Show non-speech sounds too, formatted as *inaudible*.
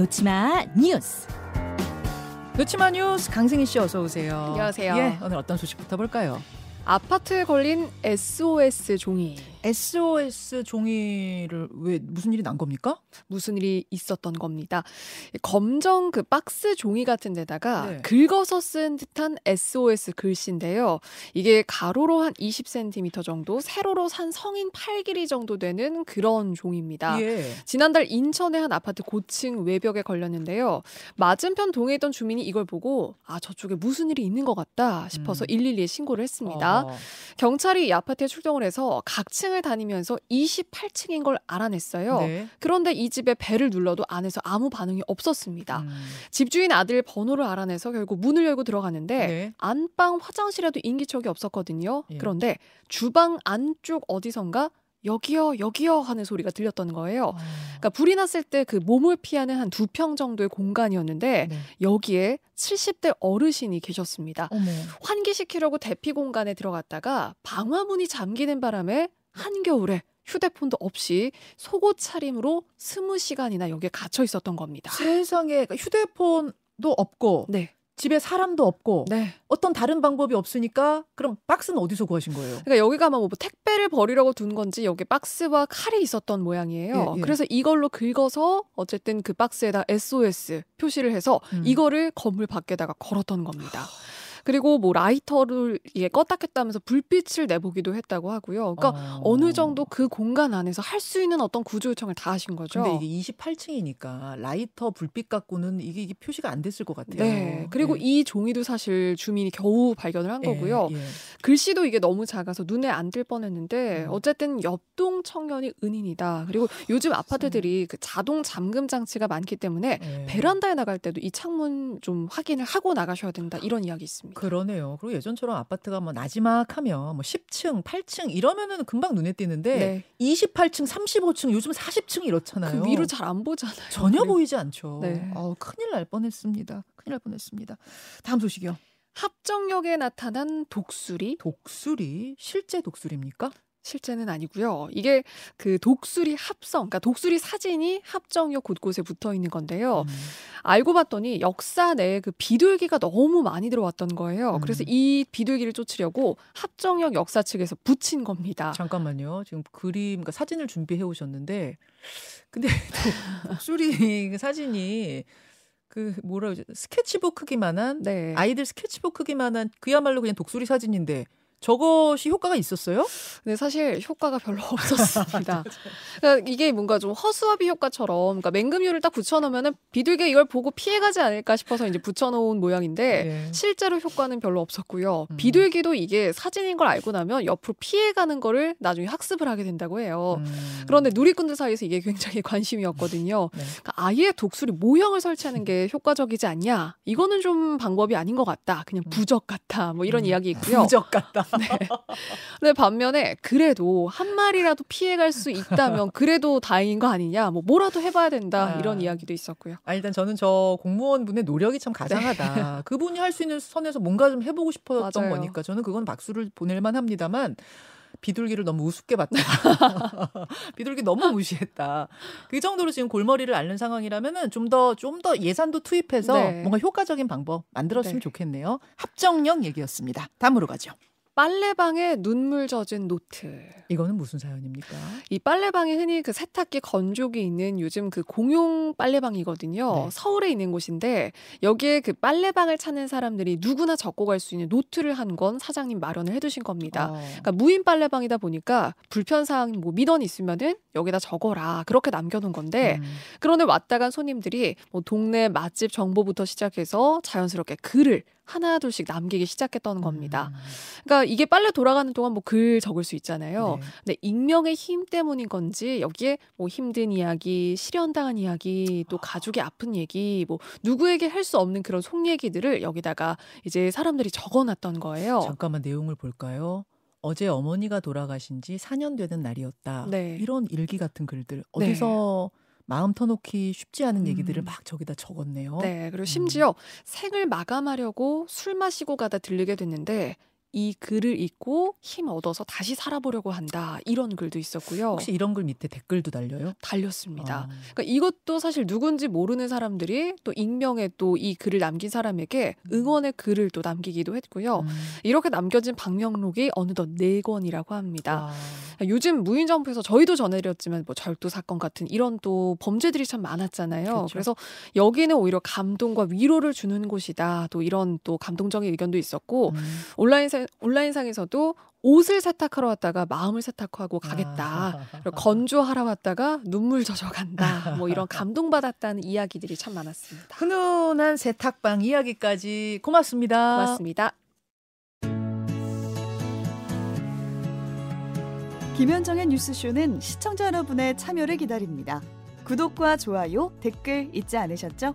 놓치마 뉴스. 놓치마 뉴스 강승희 씨 어서 오세요. 안녕하세요. 예, 오늘 어떤 소식부터 볼까요? 아파트에 걸린 SOS 종이. SOS 종이를 왜 무슨 일이 난 겁니까? 무슨 일이 있었던 겁니다. 검정 그 박스 종이 같은 데다가 네. 긁어서 쓴 듯한 SOS 글씨인데요. 이게 가로로 한 20cm 정도, 세로로 한 성인 팔 길이 정도 되는 그런 종이입니다. 예. 지난달 인천의 한 아파트 고층 외벽에 걸렸는데요. 맞은편 동에 있던 주민이 이걸 보고 아 저쪽에 무슨 일이 있는 것 같다 싶어서 음. 112에 신고를 했습니다. 어, 경찰이 이 아파트에 출동을 해서 각층 을 다니면서 28층인 걸 알아냈어요. 네. 그런데 이 집에 벨을 눌러도 안에서 아무 반응이 없었습니다. 음, 집주인 아들 번호를 알아내서 결국 문을 열고 들어갔는데 네. 안방 화장실에도 인기척이 없었거든요. 예. 그런데 주방 안쪽 어디선가 여기요 여기요 하는 소리가 들렸던 거예요. 어, 그러니까 불이 났을 때 그 몸을 피하는 한 두 평 정도의 공간이었는데 네. 여기에 70대 어르신이 계셨습니다. 어머. 환기시키려고 대피 공간에 들어갔다가 방화문이 잠기는 바람에 한겨울에 휴대폰도 없이 속옷 차림으로 스무 시간이나 여기에 갇혀 있었던 겁니다. 세상에 그러니까 휴대폰도 없고 네, 집에 사람도 없고 네. 어떤 다른 방법이 없으니까 그럼 박스는 어디서 구하신 거예요? 그러니까 여기가 아마 뭐 택배를 버리려고 둔 건지 여기 박스와 칼이 있었던 모양이에요. 예, 예. 그래서 이걸로 긁어서 어쨌든 그 박스에다 SOS 표시를 해서 음. 이거를 건물 밖에다가 걸었던 겁니다. 그리고 뭐 라이터를 이게 껐다 켰다 하면서 불빛을 내보기도 했다고 하고요. 그러니까 어. 어느 정도 그 공간 안에서 할 수 있는 어떤 구조 요청을 다 하신 거죠. 근데 이게 28층이니까 라이터 불빛 갖고는 이게, 이게 표시가 안 됐을 것 같아요. 네. 그리고 예. 이 종이도 사실 주민이 겨우 발견을 한 거고요. 예, 예. 글씨도 이게 너무 작아서 눈에 안 들 뻔했는데 음. 어쨌든 옆동 청년이 은인이다. 그리고 요즘 아파트들이 그 자동 잠금 장치가 많기 때문에 예. 베란다에 나갈 때도 이 창문 좀 확인을 하고 나가셔야 된다. 이런 이야기 있습니다. 그러네요. 그리고 예전처럼 아파트가 뭐 나지막하면 뭐 10층, 8층 이러면은 금방 눈에 띄는데 네. 28층, 35층, 요즘 40층 이렇잖아요. 그 위로 잘 안 보잖아요. 전혀 보이지 않죠. 네. 어, 큰일 날 뻔했습니다. 큰일 날 뻔했습니다. 다음 소식이요. 합정역에 나타난 독수리 독수리 실제 독수리입니까? 실제는 아니고요. 이게 그 독수리 합성, 그러니까 독수리 사진이 합정역 곳곳에 붙어 있는 건데요. 음. 알고 봤더니 역사 내에 그 비둘기가 너무 많이 들어왔던 거예요. 음. 그래서 이 비둘기를 쫓으려고 합정역 역사 측에서 붙인 겁니다. 잠깐만요. 지금 그림, 그러니까 사진을 준비해 오셨는데, 근데 *laughs* 또 독수리 그 사진이 그 뭐라 그러죠? 스케치북 크기만한 네. 아이들 스케치북 크기만한 그야말로 그냥 독수리 사진인데 저것이 효과가 있었어요? 근데 사실 효과가 별로 *laughs* 없었습니다. 그러니까 이게 뭔가 좀 허수아비 효과처럼 그러니까 맹금류를 딱 붙여놓으면은 비둘기가 이걸 보고 피해가지 않을까 싶어서 이제 붙여놓은 모양인데 예. 실제로 효과는 별로 없었고요. 음. 비둘기도 이게 사진인 걸 알고 나면 옆으로 피해가는 거를 나중에 학습을 하게 된다고 해요. 음. 그런데 누리꾼들 사이에서 이게 굉장히 *laughs* 관심이었거든요. 네. 그러니까 아예 독수리 모형을 설치하는 게 효과적이지 않냐? 이거는 좀 방법이 아닌 것 같다. 그냥 부적 같다. 뭐 이런 음. 이야기 있고요. *laughs* 부적 같다. *laughs* 근데 반면에 그래도 한 마리라도 피해갈 수 있다면 그래도 다행인 거 아니냐? 뭐 뭐라도 해봐야 된다. 아. 이런 이야기도 있었고요. 아, 일단 저는 저 공무원 분의 노력이 참 가장하다. *laughs* 그분이 할 수 있는 선에서 뭔가 좀 해보고 싶었던 맞아요. 거니까 저는 그건 박수를 보낼만 합니다만 비둘기를 너무 우습게 봤다. *laughs* 비둘기 너무 무시했다. 그 정도로 지금 골머리를 앓는 상황이라면은 좀 더 좀 더 예산도 투입해서 네. 뭔가 효과적인 방법 만들었으면 네. 좋겠네요. 합정역 얘기였습니다. 다음으로 가죠. 빨래방에 눈물 젖은 노트. 이거는 무슨 사연입니까? 이 빨래방에 흔히 그 세탁기 건조기 있는 요즘 그 공용 빨래방이거든요. 네. 서울에 있는 곳인데 여기에 그 빨래방을 찾는 사람들이 누구나 적고 갈 수 있는 노트를 한권 사장님 마련을 해두신 겁니다. 어. 그러니까 무인 빨래방이다 보니까 불편 사항 뭐 민원 있으면은 여기다 적어라 그렇게 남겨놓은 건데 음. 그런데 왔다 간 손님들이 뭐 동네 맛집 정보부터 시작해서 자연스럽게 글을 하나 둘씩 남기기 시작했던 겁니다. 음. 그러니까 이게 빨래 돌아가는 동안 뭐 글 적을 수 있잖아요. 네. 근데 익명의 힘 때문인 건지 여기에 뭐 힘든 이야기, 실현당한 이야기, 또 가족의 아픈 얘기, 뭐 누구에게 할 수 없는 그런 속 얘기들을 여기다가 이제 사람들이 적어놨던 거예요. 잠깐만 내용을 볼까요? 어제 어머니가 돌아가신 지 4년 되는 날이었다. 네. 이런 일기 같은 글들 어디서 마음 터놓기 쉽지 않은 음. 얘기들을 막 저기다 적었네요. 네, 그리고 심지어 생을 마감하려고 술 마시고 가다 들르게 됐는데 이 글을 읽고 힘 얻어서 다시 살아보려고 한다. 이런 글도 있었고요. 혹시 이런 글 밑에 댓글도 달려요? 달렸습니다. 아. 그러니까 이것도 사실 누군지 모르는 사람들이 또 익명에 또이 글을 남긴 사람에게 응원의 글을 또 남기기도 했고요. 음. 이렇게 남겨진 방명록이 어느덧 네 권이라고 합니다. 와. 요즘 무인정부에서 저희도 전해드렸지만 뭐 절도 사건 같은 이런 또 범죄들이 참 많았잖아요. 그렇죠. 그래서 여기는 오히려 감동과 위로를 주는 곳이다. 또 이런 또 감동적인 의견도 있었고 음. 온라인상 온라인상에서도 옷을 세탁하러 왔다가 마음을 세탁하고 가겠다. 아. 그리고 건조하러 왔다가 눈물 젖어간다. 뭐 이런 *laughs* 감동받았다는 이야기들이 참 많았습니다. 훈훈한 세탁방 이야기까지 고맙습니다. 고맙습니다. 김현정의 뉴스쇼는 시청자 여러분의 참여를 기다립니다. 구독과 좋아요, 댓글 잊지 않으셨죠?